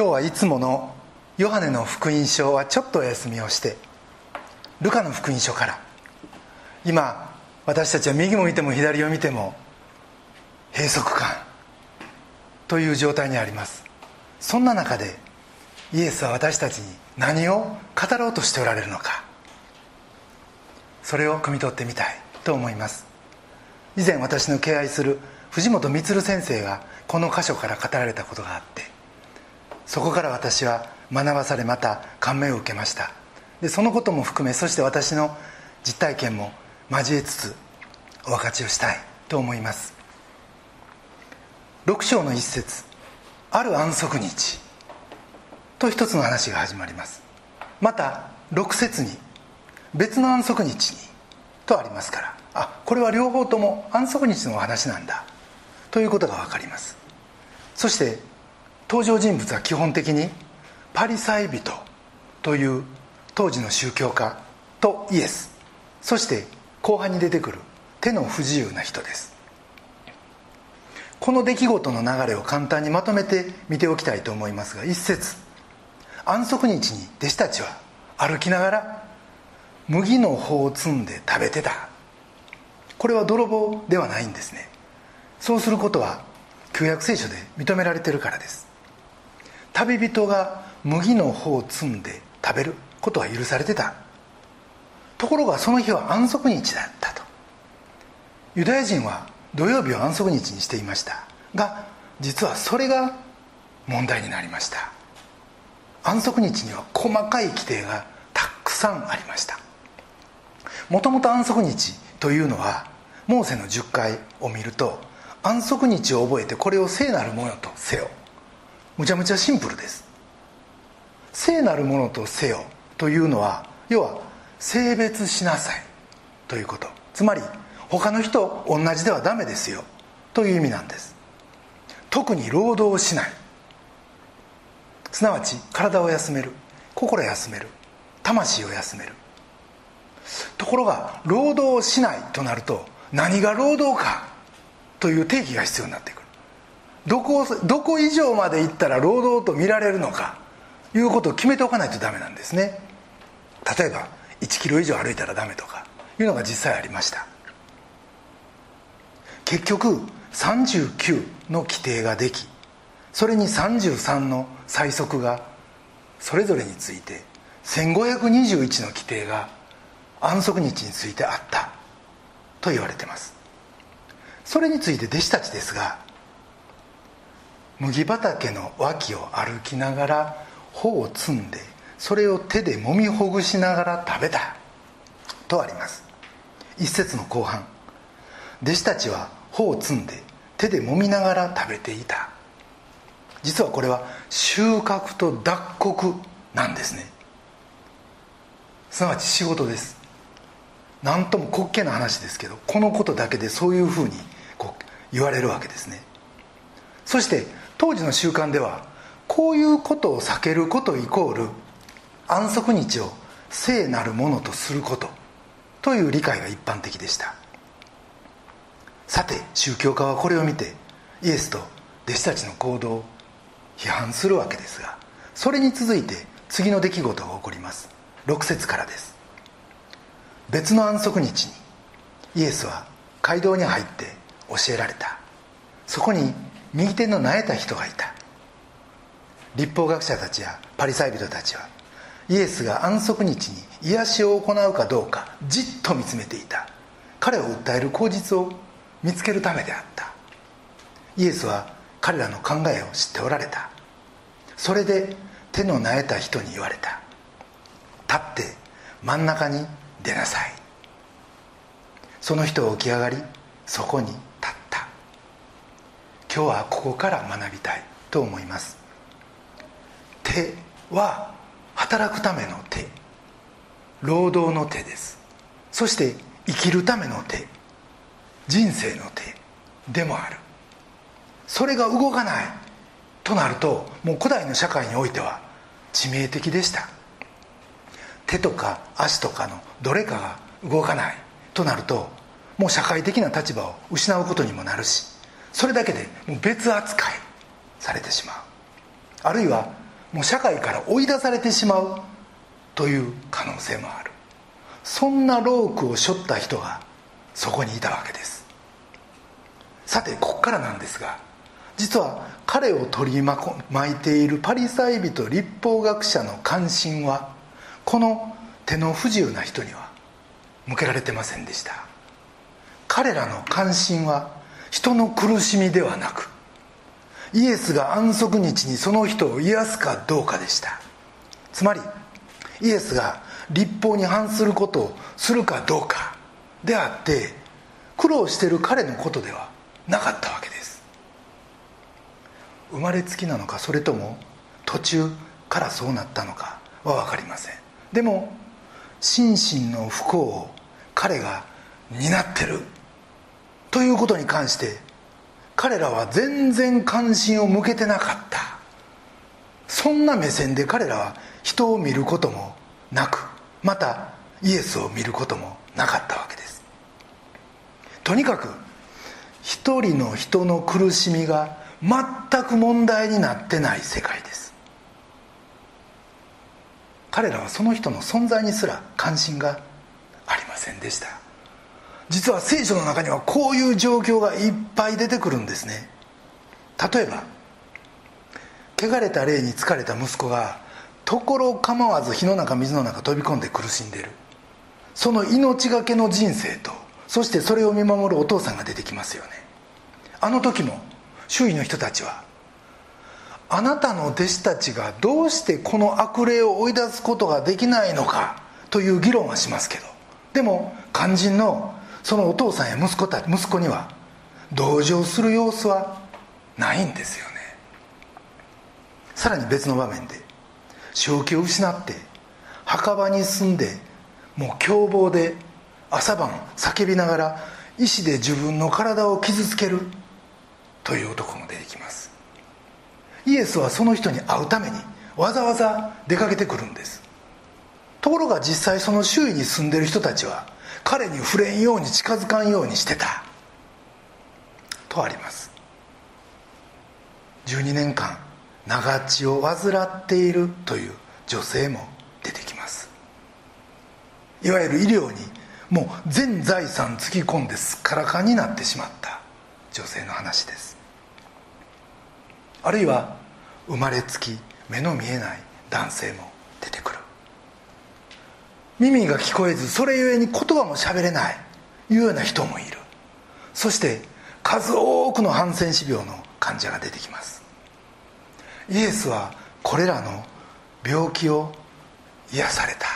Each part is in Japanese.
今日はいつものヨハネの福音書はちょっとお休みをしてルカの福音書から。今私たちは右も見ても左を見ても閉塞感という状態にあります。そんな中でイエスは私たちに何を語ろうとしておられるのかそれを汲み取ってみたいと思います。以前私の敬愛する藤本充先生がこの箇所から語られたことがあってそこから私は学ばされまた感銘を受けました。でそのことも含めそして私の実体験も交えつつお分かちをしたいと思います。6章の一節ある安息日と一つの話が始まります。また6節に別の安息日にとありますから。あこれは両方とも安息日のお話なんだということが分かります。そして登場人物は基本的にパリサイ人という当時の宗教家とイエス。そして後半に出てくる手の不自由な人です。この出来事の流れを簡単にまとめて見ておきたいと思いますが一節。安息日に弟子たちは歩きながら麦の穂を摘んで食べてた。これは泥棒ではないんですね。そうすることは旧約聖書で認められてるからです。旅人が麦の穂を摘んで食べることは許されてた。ところがその日は安息日だったと。ユダヤ人は土曜日を安息日にしていましたが実はそれが問題になりました。安息日には細かい規定がたくさんありました。もともと安息日というのはモーセの10回を見ると安息日を覚えてこれを聖なるものとせよ。むちゃむちゃシンプルです。聖なるものとせよというのは要は性別しなさいということ。つまり他の人同じではダメですよ。という意味なんです。特に労働をしない。すなわち体を休める。心休める。魂を休める。ところが労働をしないとなると何が労働かという定義が必要になっていくどこどこ以上まで行ったら労働と見られるのかいうことを決めておかないとダメなんですね。例えば1キロ以上歩いたらダメとかいうのが実際ありました。結局39の規定ができそれに33の最速がそれぞれについて1521の規定が安息日についてあったと言われてます。それについて弟子たちですが麦畑の脇を歩きながら穂を摘んでそれを手で揉みほぐしながら食べたとあります。一節の後半。弟子たちは穂を摘んで手で揉みながら食べていた。実はこれは収穫と脱穀なんですね。すなわち仕事です。何とも滑稽な話ですけどこのことだけでそういうふうにこう言われるわけですね。そして当時の習慣ではこういうことを避けることイコール安息日を聖なるものとすることという理解が一般的でした。さて宗教家はこれを見てイエスと弟子たちの行動を批判するわけですがそれに続いて次の出来事が起こります。6節からです。別の安息日にイエスは街道に入って教えられた。そこに右手のなえた人がいた。立法学者たちやパリサイ人たちはイエスが安息日に癒しを行うかどうかじっと見つめていた。彼を訴える口実を見つけるためであった。イエスは彼らの考えを知っておられた。それで手のなえた人に言われた。立って真ん中に出なさい。その人は起き上がりそこに今日はここから学びたいと思います。手は働くための手。労働の手です。そして生きるための手。人生の手でもある。それが動かないとなるともう古代の社会においては致命的でした。手とか足とかのどれかが動かないとなるともう社会的な立場を失うことにもなるしそれだけでもう別扱いされてしまう。あるいはもう社会から追い出されてしまうという可能性もある。そんなロークを背負った人がそこにいたわけです。さてここからなんですが実は彼を取り巻いているパリサイ人立法学者の関心はこの手の不自由な人には向けられてませんでした。彼らの関心は人の苦しみではなくイエスが安息日にその人を癒すかどうかでした。つまりイエスが立法に反することをするかどうかであって苦労している彼のことではなかったわけです。生まれつきなのかそれとも途中からそうなったのかは分かりません。でも心身の不幸を彼が担ってる。ということに関して彼らは全然関心を向けてなかった。そんな目線で彼らは人を見ることもなくまたイエスを見ることもなかったわけです。とにかく一人の人の苦しみが全く問題になってない世界です。彼らはその人の存在にすら関心がありませんでした。実は聖書の中にはこういう状況がいっぱい出てくるんですね。例えば汚れた霊に疲れた息子が所構わず火の中水の中飛び込んで苦しんでる。その命がけの人生とそしてそれを見守るお父さんが出てきますよね。あの時も周囲の人たちはあなたの弟子たちがどうしてこの悪霊を追い出すことができないのかという議論はしますけどでも肝心のそのお父さんや息子た息子には同情する様子はないんですよね。さらに別の場面で正気を失って墓場に住んでもう凶暴で朝晩叫びながら石で自分の体を傷つけるという男も出てきます。イエスはその人に会うためにわざわざ出かけてくるんです。ところが実際その周囲に住んでる人たちは彼に触れんように近づかんようにしてた。とあります。12年間長血を患っているという女性も出てきます。いわゆる医療にもう全財産つぎ込んですっからかになってしまった女性の話です。あるいは生まれつき目の見えない男性も出てくる。耳が聞こえずそれゆえに言葉も喋れないいうような人もいる。そして数多くのハンセン氏病の患者が出てきます。イエスはこれらの病気を癒された。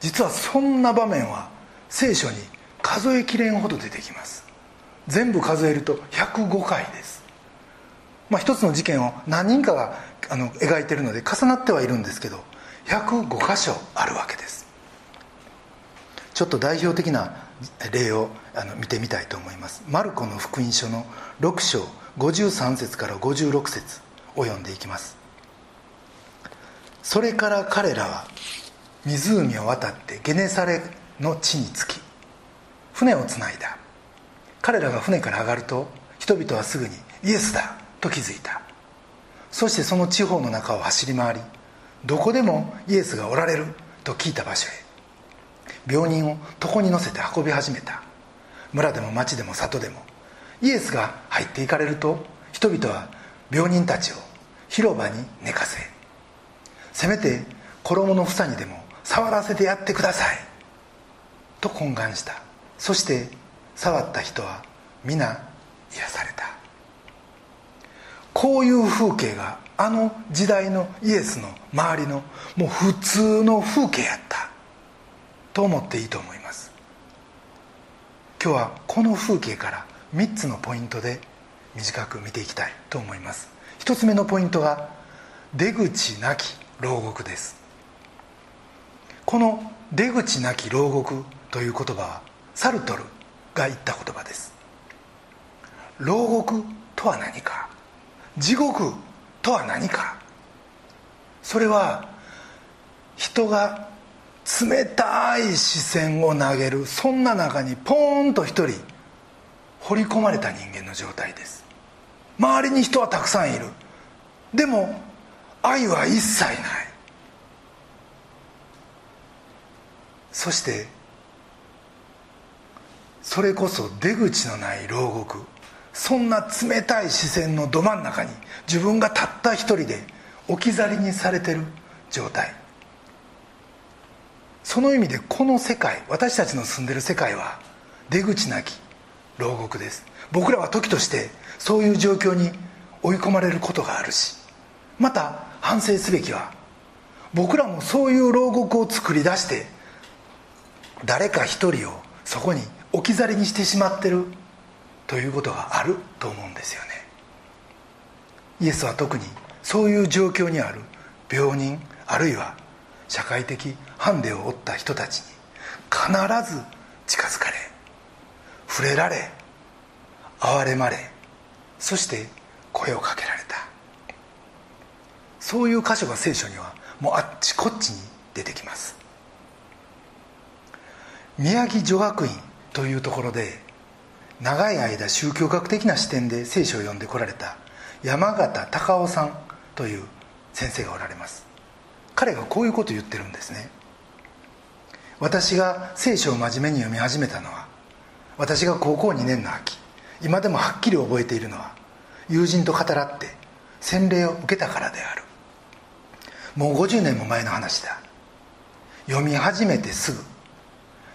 実はそんな場面は聖書に数えきれんほど出てきます。全部数えると105回です。まあ一つの事件を何人かがあの描いてるので重なってはいるんですけど105箇所あるわけです。ちょっと代表的な例をあの見てみたいと思います。マルコの福音書の6章53節から56節を読んでいきます。それから彼らは湖を渡ってゲネサレの地に着き船をつないだ。彼らが船から上がると人々はすぐにイエスだと気づいた。そしてその地方の中を走り回りどこでもイエスがおられると聞いた場所へ。病人を床に乗せて運び始めた。村でも町でも里でも。イエスが入っていかれると人々は病人たちを広場に寝かせせめて衣の房にでも触らせてやってください。と懇願した。そして触った人は皆癒された。こういう風景があの時代のイエスの周りのもう普通の風景やった。と思っていいと思います。今日はこの風景から3つのポイントで短く見ていきたいと思います。1つ目のポイントは出口なき牢獄です。この出口なき牢獄という言葉はサルトルが言った言葉です。牢獄とは何か。地獄とは何かそれは人が冷たい視線を投げるそんな中にポーンと一人掘り込まれた人間の状態です。周りに人はたくさんいる。でも愛は一切ない。そしてそれこそ出口のない牢獄。そんな冷たい視線のど真ん中に自分がたった一人で置き去りにされてる状態。その意味でこの世界私たちの住んでる世界は出口なき牢獄です。僕らは時としてそういう状況に追い込まれることがあるしまた反省すべきは僕らもそういう牢獄を作り出して誰か一人をそこに置き去りにしてしまってるということがあると思うんですよね。イエスは特にそういう状況にある病人あるいは社会的ハンデを負った人たちに必ず近づかれ触れられ憐れまれそして声をかけられた。そういう箇所が聖書にはもうあっちこっちに出てきます。宮城女学院というところで長い間宗教学的な視点で聖書を読んでこられた山形隆夫さんという先生がおられます。彼がこういうことを言ってるんですね。私が聖書を真面目に読み始めたのは私が高校2年の秋今でもはっきり覚えているのは友人と語らって洗礼を受けたからである。もう50年も前の話だ。読み始めてすぐ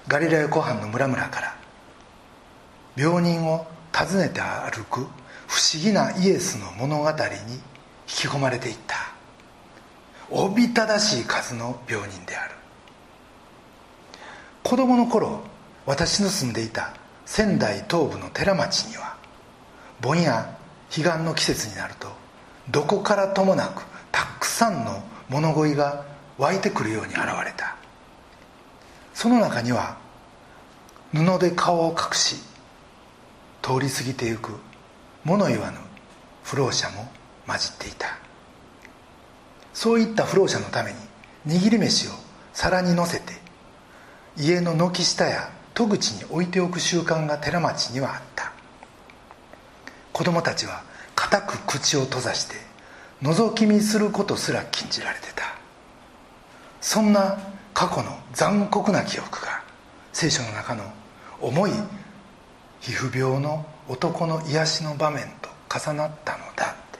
ガリラヤ湖畔の村々から病人を訪ねて歩く不思議なイエスの物語に引き込まれていった。おびただしい数の病人である。子供の頃私の住んでいた仙台東部の寺町には盆や彼岸の季節になるとどこからともなくたくさんの物乞いが湧いてくるように現れた。その中には布で顔を隠し通り過ぎてゆく。物言わぬ不老者も混じっていた。そういった不老者のために握り飯を皿にのせて家の軒下や戸口に置いておく習慣が寺町にはあった。子供たちは固く口を閉ざして覗き見することすら禁じられてた。そんな過去の残酷な記憶が聖書の中の重い皮膚病の男の癒しの場面と重なったのだって。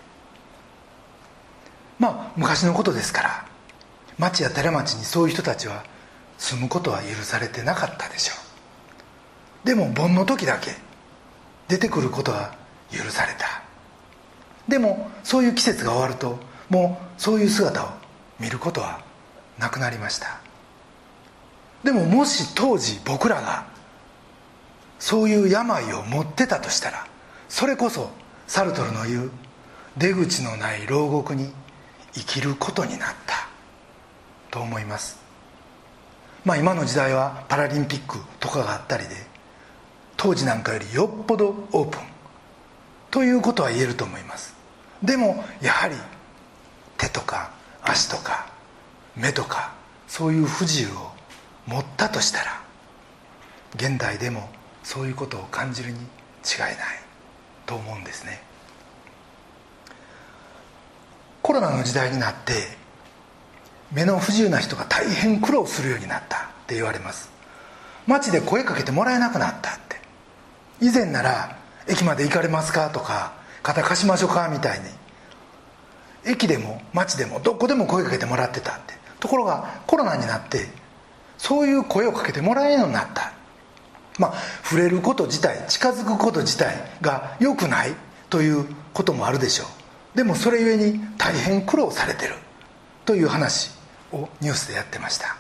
まあ昔のことですから町や寺町にそういう人たちは住むことは許されてなかったでしょう。でも盆の時だけ出てくることは許された。でもそういう季節が終わるともうそういう姿を見ることはなくなりました。でももし当時僕らがそういう病を持ってたとしたらそれこそサルトルの言う出口のない牢獄に生きることになったと思います。まあ今の時代はパラリンピックとかがあったりで当時なんかよりよっぽどオープンということは言えると思います。でもやはり手とか足とか目とかそういう不自由を持ったとしたら現代でもそういうことを感じるに違いないと思うんですねコロナの時代になって目の不自由な人が大変苦労するようになったって言われます街で声かけてもらえなくなったって以前なら「駅まで行かれますか?」とか「肩貸しましょうか?」みたいに駅でも街でもどこでも声かけてもらってたってところがコロナになってそういう声をかけてもらえるようになったまあ触れること自体近づくこと自体が良くないということもあるでしょう。でもそれゆえに大変苦労されてるという話をニュースでやってました。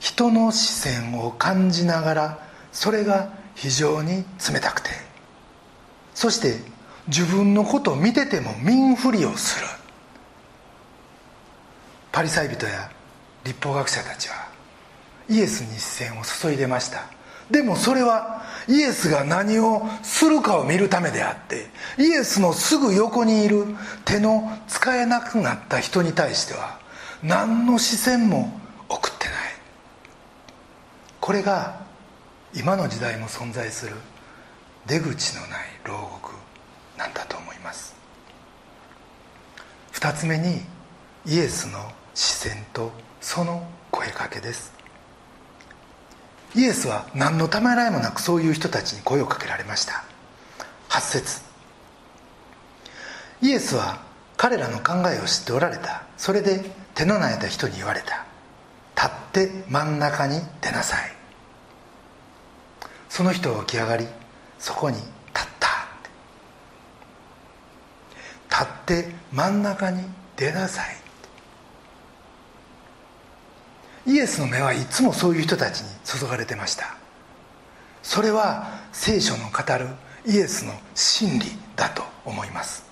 人の視線を感じながらそれが非常に冷たくてそして自分のことを見てても見ふりをする。パリサイ人や立法学者たちはイエスに視線を注いでました。でもそれはイエスが何をするかを見るためであってイエスのすぐ横にいる手の使えなくなった人に対しては何の視線も送ってない。これが今の時代も存在する出口のない牢獄なんだと思います。2つ目にイエスの視線とその声かけです。イエスは何のためらいもなくそういう人たちに声をかけられました。8節。イエスは彼らの考えを知っておられた。それで手の苗えた人に言われた。立って真ん中に出なさい。その人は起き上がりそこに立った。立って真ん中に出なさい。イエスの目はいつもそういう人たちに注がれてました。それは聖書の語るイエスの真理だと思います。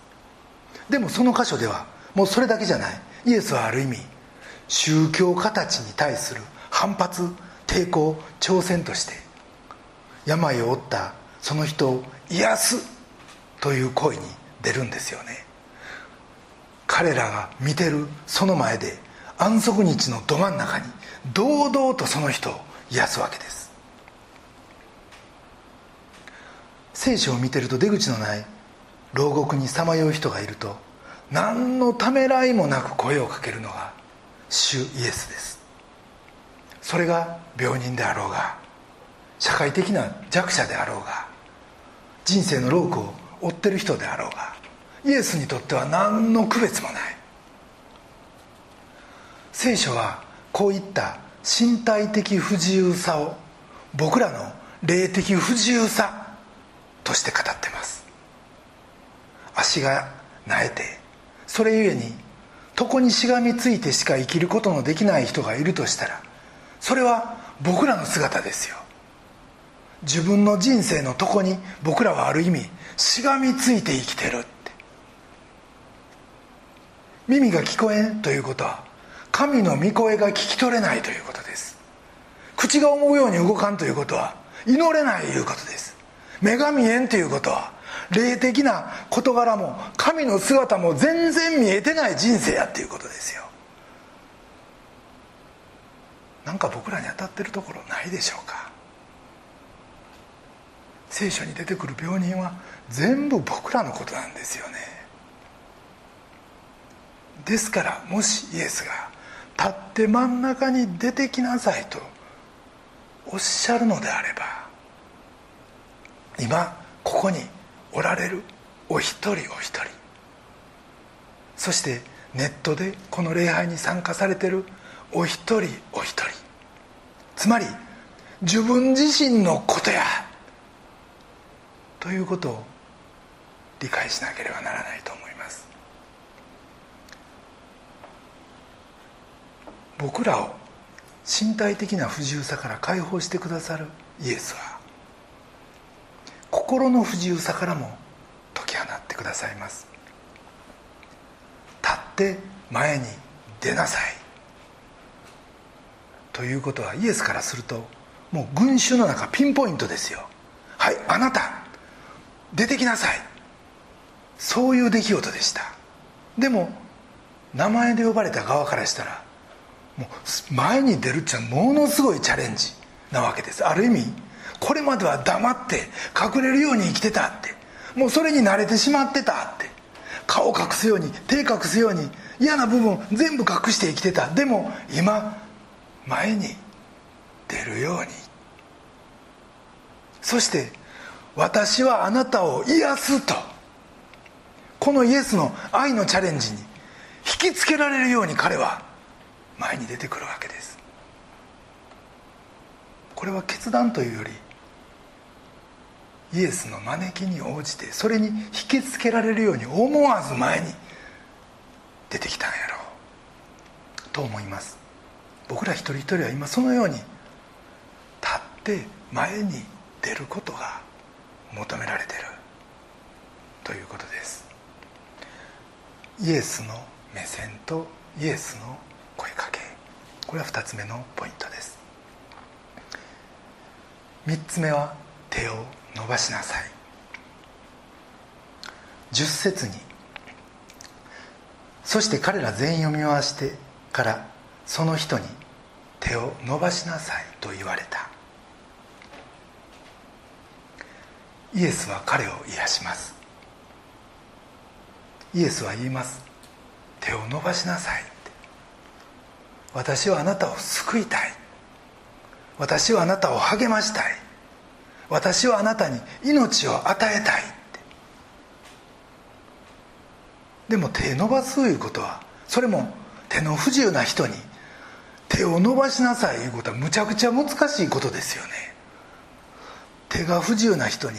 でもその箇所ではもうそれだけじゃない。イエスはある意味宗教家たちに対する反発抵抗挑戦として病を負ったその人を癒すという声に出るんですよね。彼らが見てるその前で安息日のど真ん中に堂々とその人を癒すわけです。聖書を見てると出口のない牢獄にさまよう人がいると何のためらいもなく声をかけるのが主イエスです。それが病人であろうが社会的な弱者であろうが人生の労苦を負ってる人であろうがイエスにとっては何の区別もない。聖書はこういった身体的不自由さを僕らの霊的不自由さとして語ってます。足がなえてそれゆえに床にしがみついてしか生きることのできない人がいるとしたらそれは僕らの姿ですよ。自分の人生の床に僕らはある意味しがみついて生きてるって。耳が聞こえんということは神の御声が聞き取れないということです。口が思うように動かんということは祈れないということです。目が見えんということは霊的な事柄も神の姿も全然見えてない人生やっていうことですよ。なんか僕らに当たってるところないでしょうか。聖書に出てくる病人は全部僕らのことなんですよね。ですからもしイエスが立って真ん中に出てきなさいとおっしゃるのであれば今ここにおられるお一人お一人そしてネットでこの礼拝に参加されてるお一人お一人つまり自分自身のことやということを理解しなければならないと思います。僕らを身体的な不自由さから解放してくださるイエスは心の不自由さからも解き放ってくださいます。立って前に出なさい。ということはイエスからするともう群衆の中ピンポイントですよ。はいあなた出てきなさい。そういう出来事でした。でも名前で呼ばれた側からしたらもう前に出るっていうのはものすごいチャレンジなわけです。ある意味これまでは黙って隠れるように生きてたって。もうそれに慣れてしまってたって。顔隠すように手隠すように嫌な部分全部隠して生きてた。でも今前に出るように。そして私はあなたを癒すと。このイエスの愛のチャレンジに引きつけられるように彼は前に出てくるわけです。これは決断というよりイエスの招きに応じてそれに引きつけられるように思わず前に出てきたんやろう。と思います。僕ら一人一人は今そのように立って前に出ることが求められてる。ということです。イエスの目線とイエスのこれは2つ目のポイントです。3つ目は手を伸ばしなさい。10節にそして彼ら全員を見回してからその人に手を伸ばしなさいと言われた。イエスは彼を癒します。イエスは言います。手を伸ばしなさい。私はあなたを救いたい。私はあなたを励ましたい。私はあなたに命を与えたいって。でも手伸ばすいうことはそれも手の不自由な人に手を伸ばしなさいいうことはむちゃくちゃ難しいことですよね。手が不自由な人に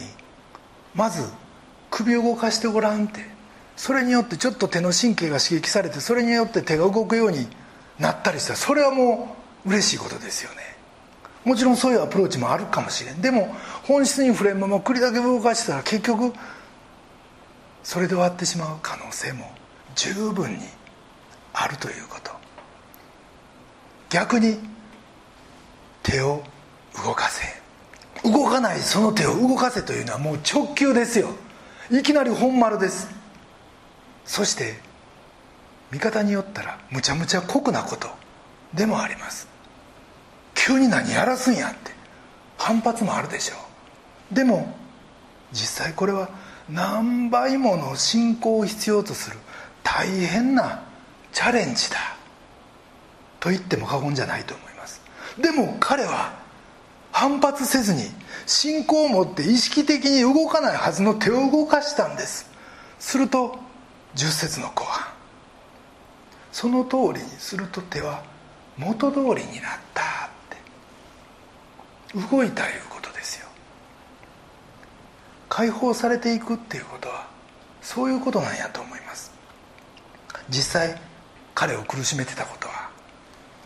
まず首を動かしてごらんって。それによってちょっと手の神経が刺激されてそれによって手が動くようになったりしたらそれはもう嬉しいことですよね。もちろんそういうアプローチもあるかもしれん。でも本質に触れんまま栗だけ動かしてたら結局それで終わってしまう可能性も十分にあるということ。逆に手を動かせ。動かないその手を動かせというのはもう直球ですよ。いきなり本丸です。そして見方によったらむちゃむちゃ酷なことでもあります。急に何やらすんやって。反発もあるでしょう。でも実際これは何倍もの信仰を必要とする大変なチャレンジだ。と言っても過言じゃないと思います。でも彼は反発せずに信仰を持って意識的に動かないはずの手を動かしたんです。すると10節の後半。その通りにすると手は元通りになったって。動いたいうことですよ。解放されていくっていうことはそういうことなんやと思います。実際彼を苦しめてたことは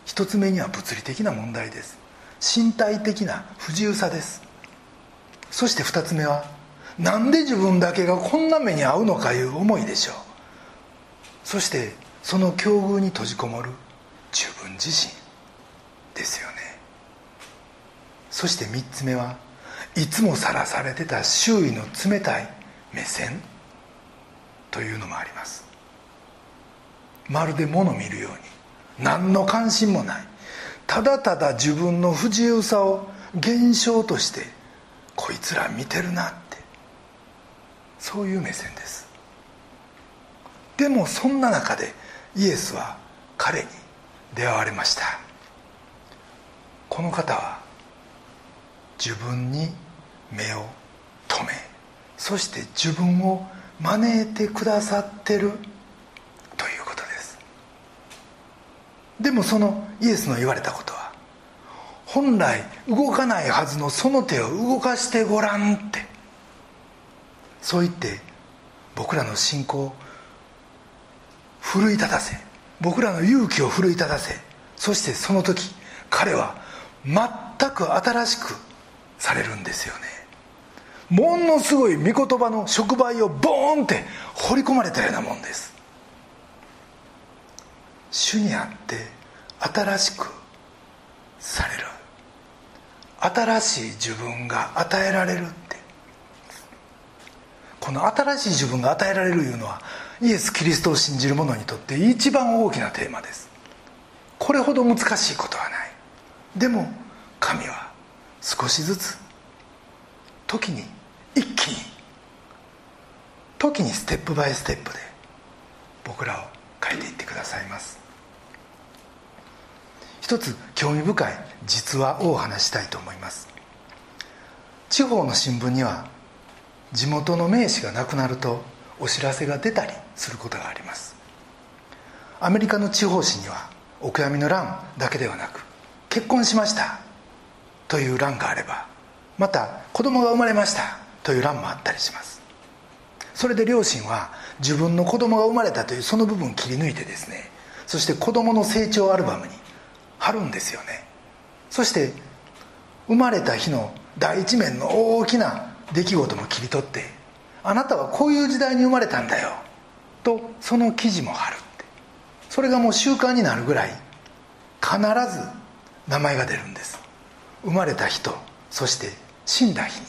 一つ目には物理的な問題です。身体的な不自由さです。そして二つ目はなんで自分だけがこんな目に遭うのかいう思いでしょう。そしてその境遇に閉じこもる自分自身ですよね。そして三つ目はいつもさらされてた周囲の冷たい目線というのもあります。まるで物見るように何の関心もないただただ自分の不自由さを現象としてこいつら見てるなってそういう目線です。でもそんな中でイエスは彼に出会われました。この方は自分に目を留めそして自分を招いてくださってるということです。でもそのイエスの言われたことは本来動かないはずのその手を動かしてごらんって。そう言って僕らの信仰を奮い立たせ僕らの勇気を奮い立たせそしてその時彼は全く新しくされるんですよね。ものすごい御言葉の触媒をボーンって掘り込まれたようなもんです。主にあって新しくされる。新しい自分が与えられるって。この新しい自分が与えられるいうのはイエス・キリストを信じる者にとって一番大きなテーマです。これほど難しいことはない。でも神は少しずつ時に一気に時にステップバイステップで僕らを変えていってくださいます。一つ興味深い実話をお話したいと思います。地方の新聞には地元の名士が亡くなるとお知らせが出たりすることがあります。アメリカの地方紙にはお悔やみの欄だけではなく結婚しましたという欄があればまた子供が生まれましたという欄もあったりします。それで両親は自分の子供が生まれたというその部分を切り抜いてですねそして子供の成長アルバムに貼るんですよね。そして生まれた日の第一面の大きな出来事も切り取ってあなたはこういう時代に生まれたんだよ。とその記事も貼るって。それがもう習慣になるぐらい必ず名前が出るんです。生まれた人そして死んだ日に。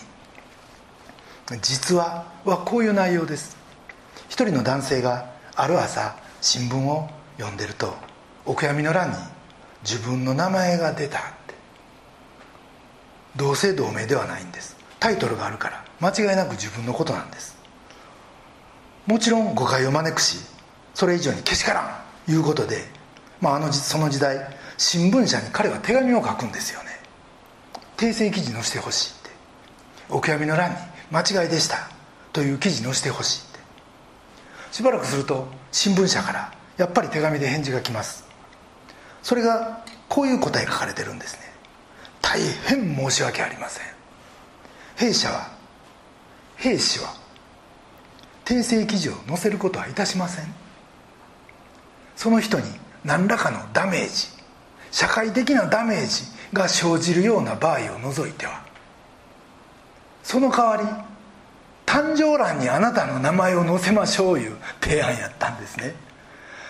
実話はこういう内容です。一人の男性がある朝新聞を読んでるとお悔やみの欄に自分の名前が出たって。同姓同名ではないんです。タイトルがあるから。間違いなく自分のことなんです。もちろん誤解を招くしそれ以上にけしからんいうことで、まあ、あのその時代新聞社に彼は手紙を書くんですよね。訂正記事載せてほしいって。お悔やみの欄に「間違いでした」という記事載せてほしいって。しばらくすると新聞社からやっぱり手紙で返事が来ます。それがこういう答え書かれてるんですね。大変申し訳ありません。弊社は兵士は訂正記事を載せることはいたしません。その人に何らかのダメージ社会的なダメージが生じるような場合を除いてはその代わり誕生欄にあなたの名前を載せましょういう提案やったんですね。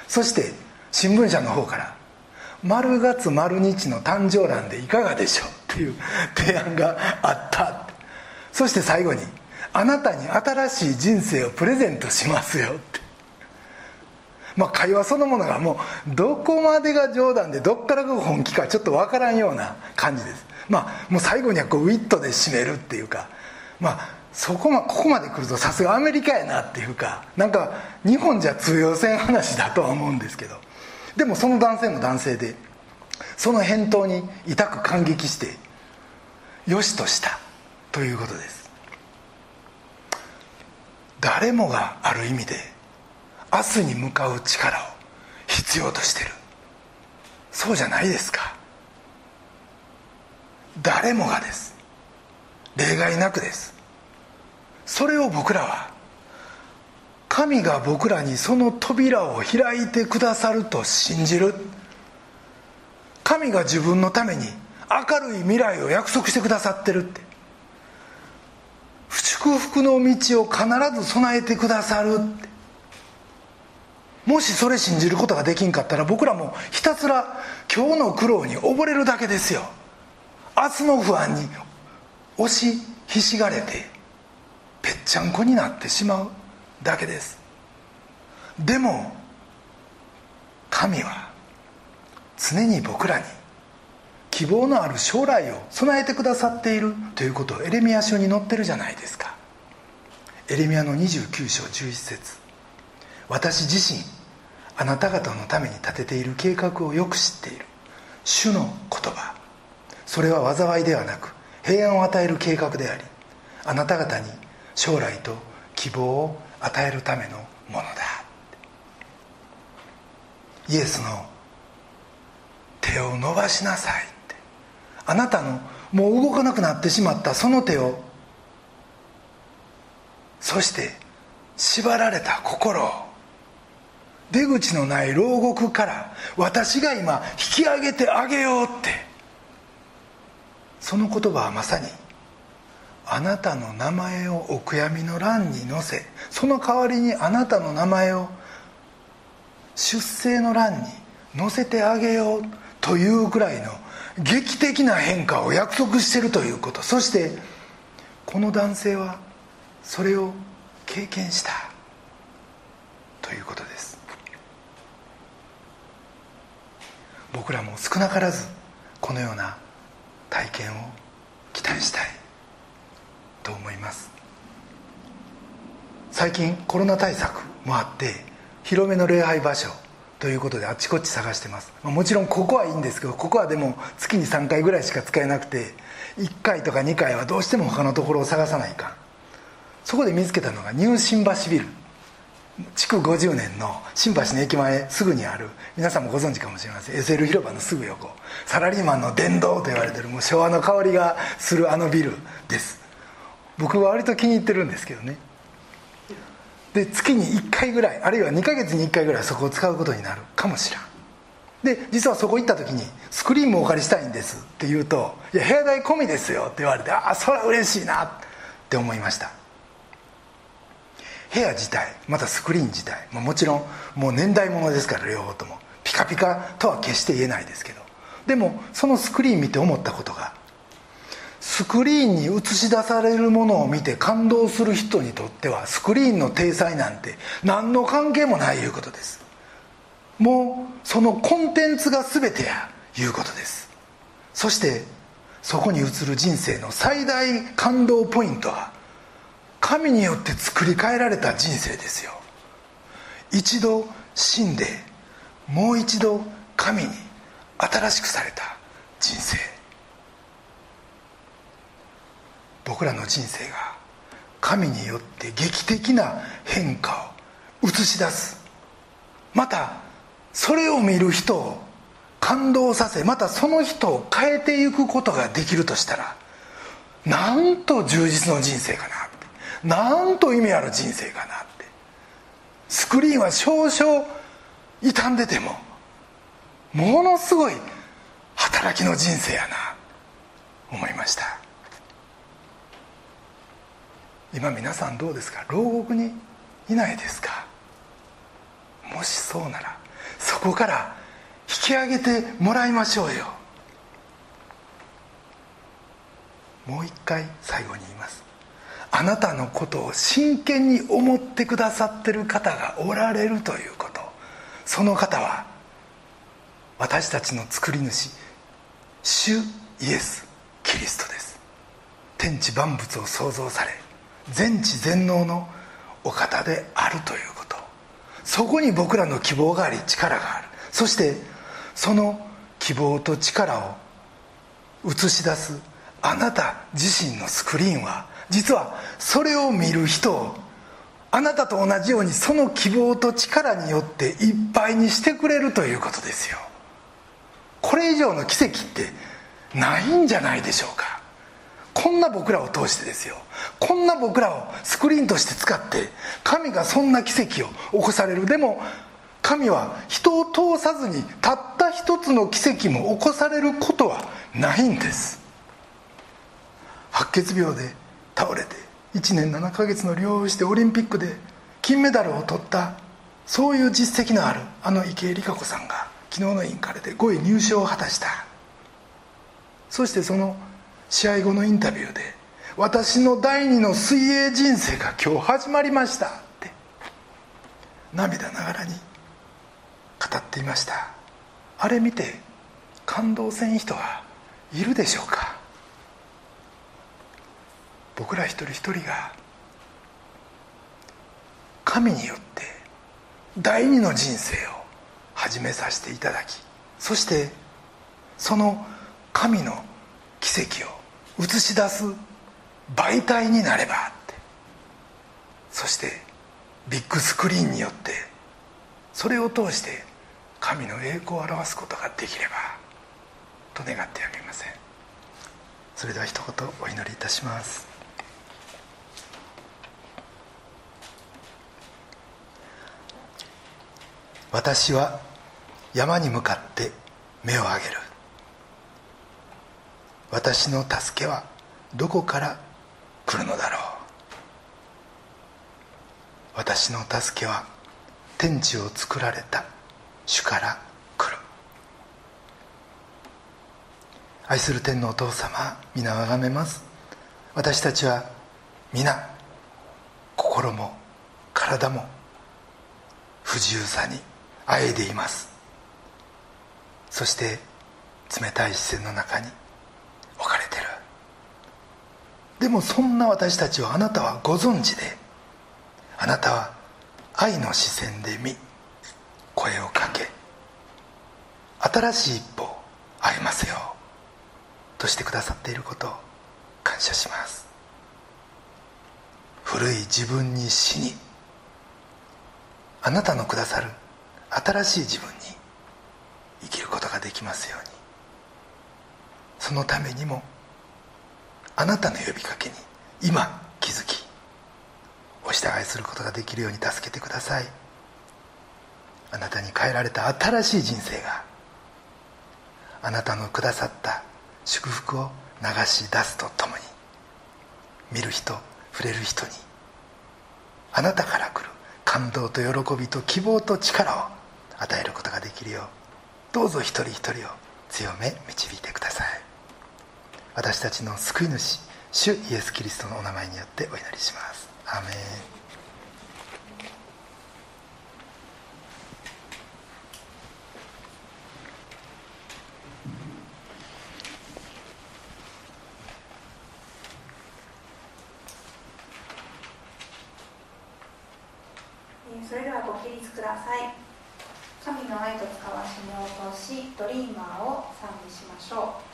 そして新聞社の方から「丸月丸日の誕生欄でいかがでしょう」っていう提案があった。そして最後に「あなたに新しい人生をプレゼントしますよ」って。まあ会話そのものがもうどこまでが冗談でどっからが本気かちょっと分からんような感じです。まあもう最後にはこうウィットで締めるっていうか。まあそこまここまで来るとさすがアメリカやなっていうか。なんか日本じゃ通用せん話だとは思うんですけど。でもその男性も男性でその返答に痛く感激してよしとしたということです。誰もがある意味で明日に向かう力を必要としてる。そうじゃないですか。誰もがです。例外なくです。それを僕らは神が僕らにその扉を開いてくださると信じる。神が自分のために明るい未来を約束してくださってるって。祝福の道を必ず備えてくださるもしそれ信じることができんかったら僕らもひたすら今日の苦労に溺れるだけですよ。明日の不安に押しひしがれてぺっちゃんこになってしまうだけです。でも神は常に僕らに希望のある将来を備えてくださっているということをエレミア書に載ってるじゃないですか。エレミアの29章11節。私自身あなた方のために立てている計画をよく知っている。主の言葉。それは災いではなく平安を与える計画でありあなた方に将来と希望を与えるためのものだ。イエスの手を伸ばしなさい。あなたのもう動かなくなってしまったその手をそして縛られた心を出口のない牢獄から私が今引き上げてあげようってその言葉はまさにあなたの名前をお悔やみの欄に載せその代わりにあなたの名前を出生の欄に載せてあげようというくらいの劇的な変化を約束してるということ。そしてこの男性はそれを経験した。ということです。僕らも少なからずこのような体験を期待したい。と思います。最近コロナ対策もあって広めの礼拝場所ということであちこち探してます。まもちろんここはいいんですけどここはでも月に3回ぐらいしか使えなくて1回とか2回はどうしても他のところを探さないかそこで見つけたのがニュー新橋ビル。築50年の新橋の駅前すぐにある。皆さんもご存知かもしれません。SL 広場のすぐ横。サラリーマンの殿堂と言われてるもう昭和の香りがするあのビルです。僕は割と気に入ってるんですけどね。で月に1回ぐらいあるいは2ヶ月に1回ぐらいそこを使うことになるかもしれん。で実はそこ行った時に「スクリーンもお借りしたいんです」って言うと「いや部屋代込みですよ」って言われてああそれは嬉しいなって思いました。部屋自体またスクリーン自体ももちろんもう年代物ですから両方とも。ピカピカとは決して言えないですけど。でもそのスクリーン見て思ったことがスクリーンに映し出されるものを見て感動する人にとってはスクリーンの体裁なんて何の関係もないいうことです。もうそのコンテンツが全てやいうことです。そしてそこに映る人生の最大感動ポイントは神によって作り変えられた人生ですよ。一度死んでもう一度神に新しくされた人生。僕らの人生が神によって劇的な変化を映し出す。またそれを見る人を感動させまたその人を変えていくことができるとしたらなんと充実の人生かなってなんと意味ある人生かなってスクリーンは少々傷んでてもものすごい働きの人生やな思いました。今皆さんどうですか？牢獄にいないですか？もしそうならそこから引き上げてもらいましょうよ。もう一回最後に言います。あなたのことを真剣に思ってくださってる方がおられるということ。その方は私たちの作り主主イエス・キリストです。天地万物を創造され全知全能のお方であるということ。そこに僕らの希望があり力がある。そしてその希望と力を映し出すあなた自身のスクリーンは実はそれを見る人をあなたと同じようにその希望と力によっていっぱいにしてくれるということですよ。これ以上の奇跡ってないんじゃないでしょうか。こんな僕らを通してですよ。こんな僕らをスクリーンとして使って神がそんな奇跡を起こされる。でも神は人を通さずにたった一つの奇跡も起こされることはないんです。白血病で倒れて1年7ヶ月の療養してオリンピックで金メダルを取った。そういう実績のあるあの池江璃花子さんが昨日のインカレで5位入賞を果たした。そしてその試合後のインタビューで「私の第二の水泳人生が今日始まりました」って涙ながらに語っていましたあれ見て感動せん人はいるでしょうか僕ら一人一人が神によって第二の人生を始めさせていただきそしてその神の奇跡を映し出す媒体になればって。そしてビッグスクリーンによってそれを通して神の栄光を表すことができればと願ってやみません。それでは一言お祈りいたします。私は山に向かって目を上げる。私の助けはどこから来るのだろう。私の助けは天地を作られた主から来る。愛する天のお父様皆をあがめます。私たちは皆心も体も不自由さにあえいでいます。そして冷たい視線の中に置かれてる。でもそんな私たちをあなたはご存知であなたは愛の視線で見声をかけ新しい一歩を歩ませようとしてくださっていることを感謝します。古い自分に死にあなたのくださる新しい自分に生きることができますように。そのためにもあなたの呼びかけに今気づきお従いすることができるように助けてください。あなたに変えられた新しい人生があなたのくださった祝福を流し出すとともに見る人触れる人にあなたから来る感動と喜びと希望と力を与えることができるようどうぞ一人一人を強め導いてください。私たちの救い主主イエス・キリストのお名前によってお祈りします。アメン。それれではご起立ください。神の愛と使わしめを通しドリーマーを賛美しましょう。